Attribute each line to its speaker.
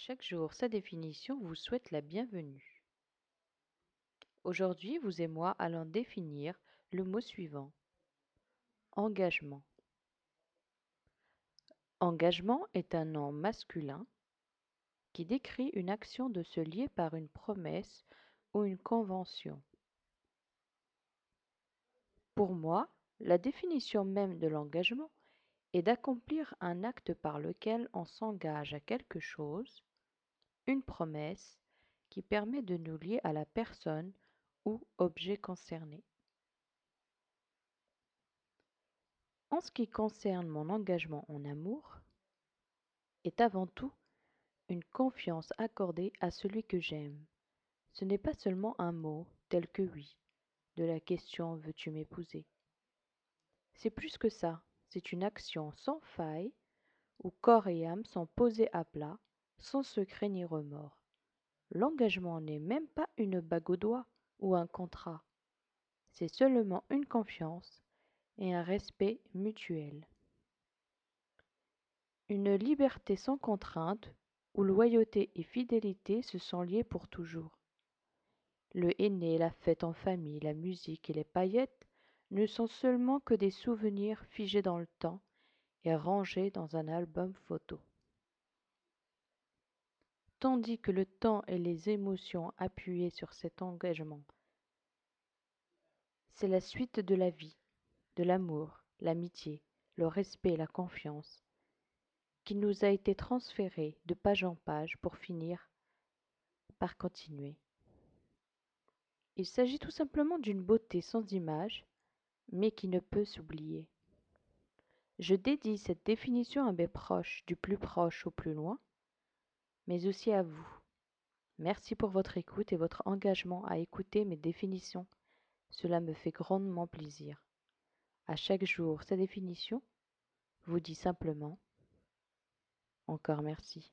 Speaker 1: chaque jour, sa définition vous souhaite la bienvenue. Aujourd'hui, vous et moi allons définir le mot suivant. Engagement. Engagement est un nom masculin qui décrit une action de se lier par une promesse ou une convention. Pour moi, la définition même de l'engagement est d'accomplir un acte par lequel on s'engage à quelque chose, une promesse qui permet de nous lier à la personne ou objet concerné. En ce qui concerne mon engagement en amour, est avant tout une confiance accordée à celui que j'aime. Ce n'est pas seulement un mot tel que oui, de la question veux-tu m'épouser? C'est plus que ça, c'est une action sans faille, où corps et âme sont posés à plat, sans secret ni remords. L'engagement n'est même pas une bague au doigt ou un contrat. C'est seulement une confiance et un respect mutuel. Une liberté sans contrainte où loyauté et fidélité se sont liées pour toujours. Le aîné, la fête en famille, la musique et les paillettes ne sont seulement que des souvenirs figés dans le temps et rangés dans un album photo. Tandis que le temps et les émotions appuyées sur cet engagement, c'est la suite de la vie, de l'amour, l'amitié, le respect, la confiance, qui nous a été transféré de page en page pour finir par continuer. Il s'agit tout simplement d'une beauté sans image, mais qui ne peut s'oublier. Je dédie cette définition à mes proches, du plus proche au plus loin, mais aussi à vous. Merci pour votre écoute et votre engagement à écouter mes définitions. Cela me fait grandement plaisir. À chaque jour, sa définition vous dit simplement encore merci.